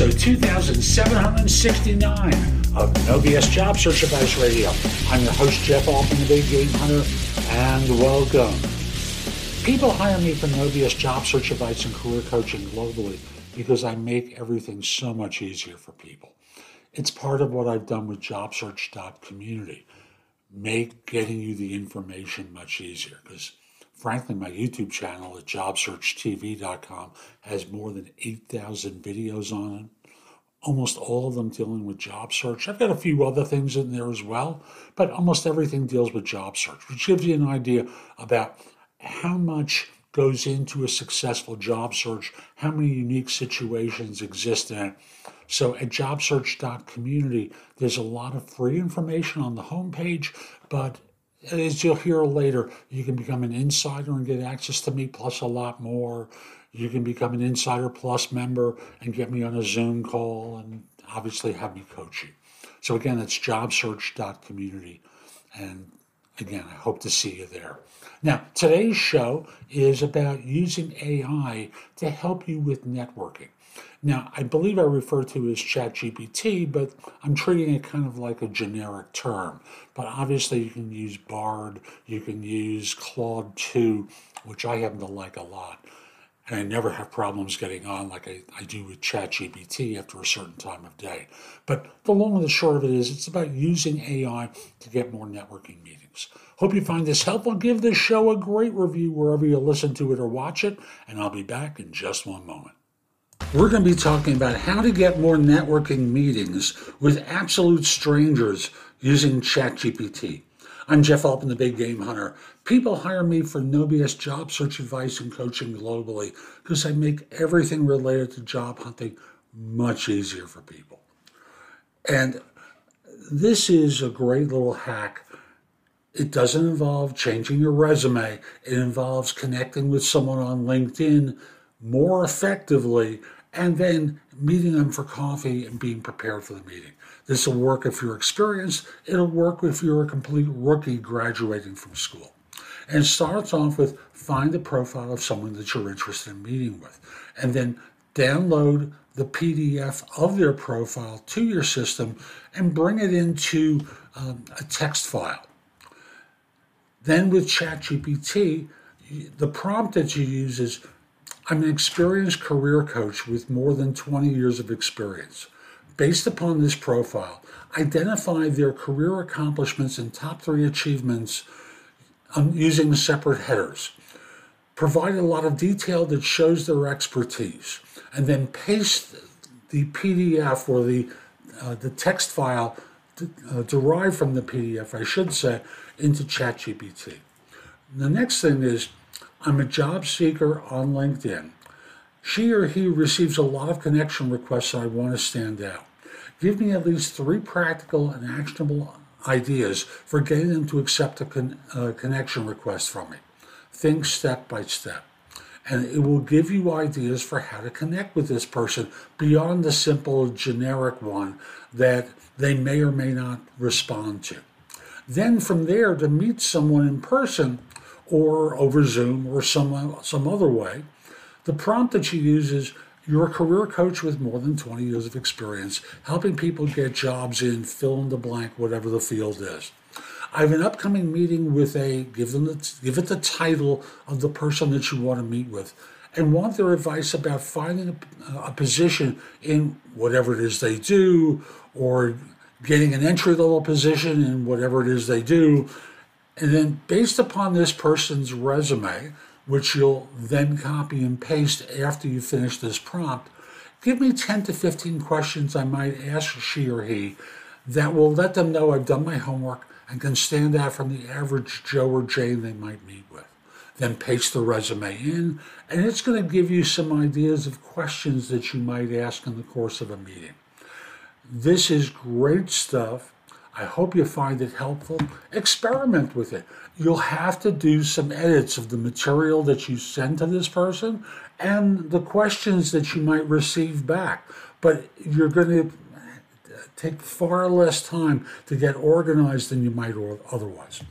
episode 2769 of No BS Job Search Advice Radio. I'm your host, Jeff Altman, the Big Game Hunter, and welcome. People hire me for No BS Job Search Advice and career coaching globally because I make everything so much easier for people. It's part of what I've done with JobSearch.community. Make getting you the information much easier because Frankly, my YouTube channel at jobsearchtv.com has more than 8,000 videos on it, almost all of them dealing with job search. I've got a few other things in there as well, but almost everything deals with job search, which gives you an idea about how much goes into a successful job search, how many unique situations exist in it. So at jobsearch.community, there's a lot of free information on the homepage, but as you'll hear later, you can become an insider and get access to me, plus a lot more. You can become an Insider Plus member and get me on a Zoom call and obviously have me coach you. So, again, it's jobsearch.community. And again, I hope to see you there. Now, today's show is about using AI to help you with networking. Now, I believe I refer to as ChatGPT, but I'm treating it kind of like a generic term. But obviously, you can use Bard, you can use Claude 2, which I happen to like a lot. And I never have problems getting on like I, I do with ChatGPT after a certain time of day. But the long and the short of it is, it's about using AI to get more networking meetings. Hope you find this helpful. Give this show a great review wherever you listen to it or watch it, and I'll be back in just one moment. We're going to be talking about how to get more networking meetings with absolute strangers using ChatGPT. I'm Jeff Altman, the Big Game Hunter. People hire me for no BS job search advice and coaching globally because I make everything related to job hunting much easier for people. And this is a great little hack. It doesn't involve changing your resume, it involves connecting with someone on LinkedIn more effectively and then meeting them for coffee and being prepared for the meeting. This will work if you're experienced, it'll work if you're a complete rookie graduating from school. And starts off with find the profile of someone that you're interested in meeting with, and then download the PDF of their profile to your system and bring it into um, a text file. Then with ChatGPT, the prompt that you use is I'm an experienced career coach with more than 20 years of experience. Based upon this profile, identify their career accomplishments and top three achievements um, using separate headers. Provide a lot of detail that shows their expertise, and then paste the PDF or the uh, the text file uh, derived from the PDF, I should say, into ChatGPT. The next thing is I'm a job seeker on LinkedIn. She or he receives a lot of connection requests I want to stand out. Give me at least three practical and actionable ideas for getting them to accept a con- uh, connection request from me. Think step by step. And it will give you ideas for how to connect with this person beyond the simple generic one that they may or may not respond to. Then from there, to meet someone in person, or over Zoom or some, some other way. The prompt that you use is you're a career coach with more than 20 years of experience, helping people get jobs in fill in the blank, whatever the field is. I have an upcoming meeting with a give them the, give it the title of the person that you want to meet with, and want their advice about finding a, a position in whatever it is they do, or getting an entry level position in whatever it is they do, and then, based upon this person's resume, which you'll then copy and paste after you finish this prompt, give me 10 to 15 questions I might ask she or he that will let them know I've done my homework and can stand out from the average Joe or Jane they might meet with. Then paste the resume in, and it's going to give you some ideas of questions that you might ask in the course of a meeting. This is great stuff I hope you find it helpful. Experiment with it. You'll have to do some edits of the material that you send to this person and the questions that you might receive back. But you're going to take far less time to get organized than you might otherwise.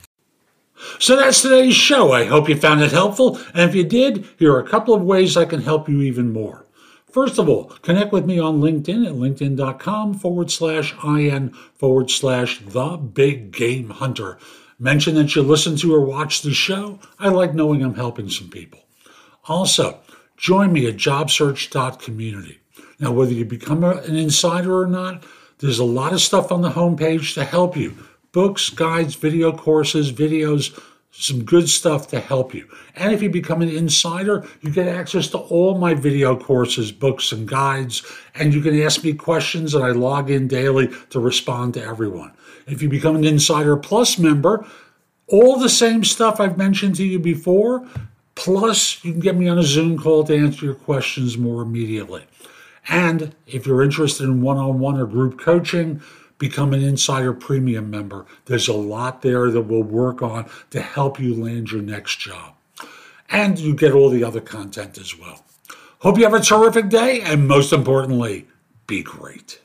So that's today's show. I hope you found it helpful. And if you did, here are a couple of ways I can help you even more. First of all, connect with me on LinkedIn at linkedin.com forward slash IN forward slash the big game hunter. Mention that you listen to or watch the show. I like knowing I'm helping some people. Also, join me at jobsearch.community. Now, whether you become an insider or not, there's a lot of stuff on the homepage to help you books, guides, video courses, videos, some good stuff to help you. And if you become an insider, you get access to all my video courses, books, and guides, and you can ask me questions, and I log in daily to respond to everyone. If you become an Insider Plus member, all the same stuff I've mentioned to you before, plus you can get me on a Zoom call to answer your questions more immediately. And if you're interested in one on one or group coaching, become an Insider Premium member. There's a lot there that we'll work on to help you land your next job. And you get all the other content as well. Hope you have a terrific day, and most importantly, be great.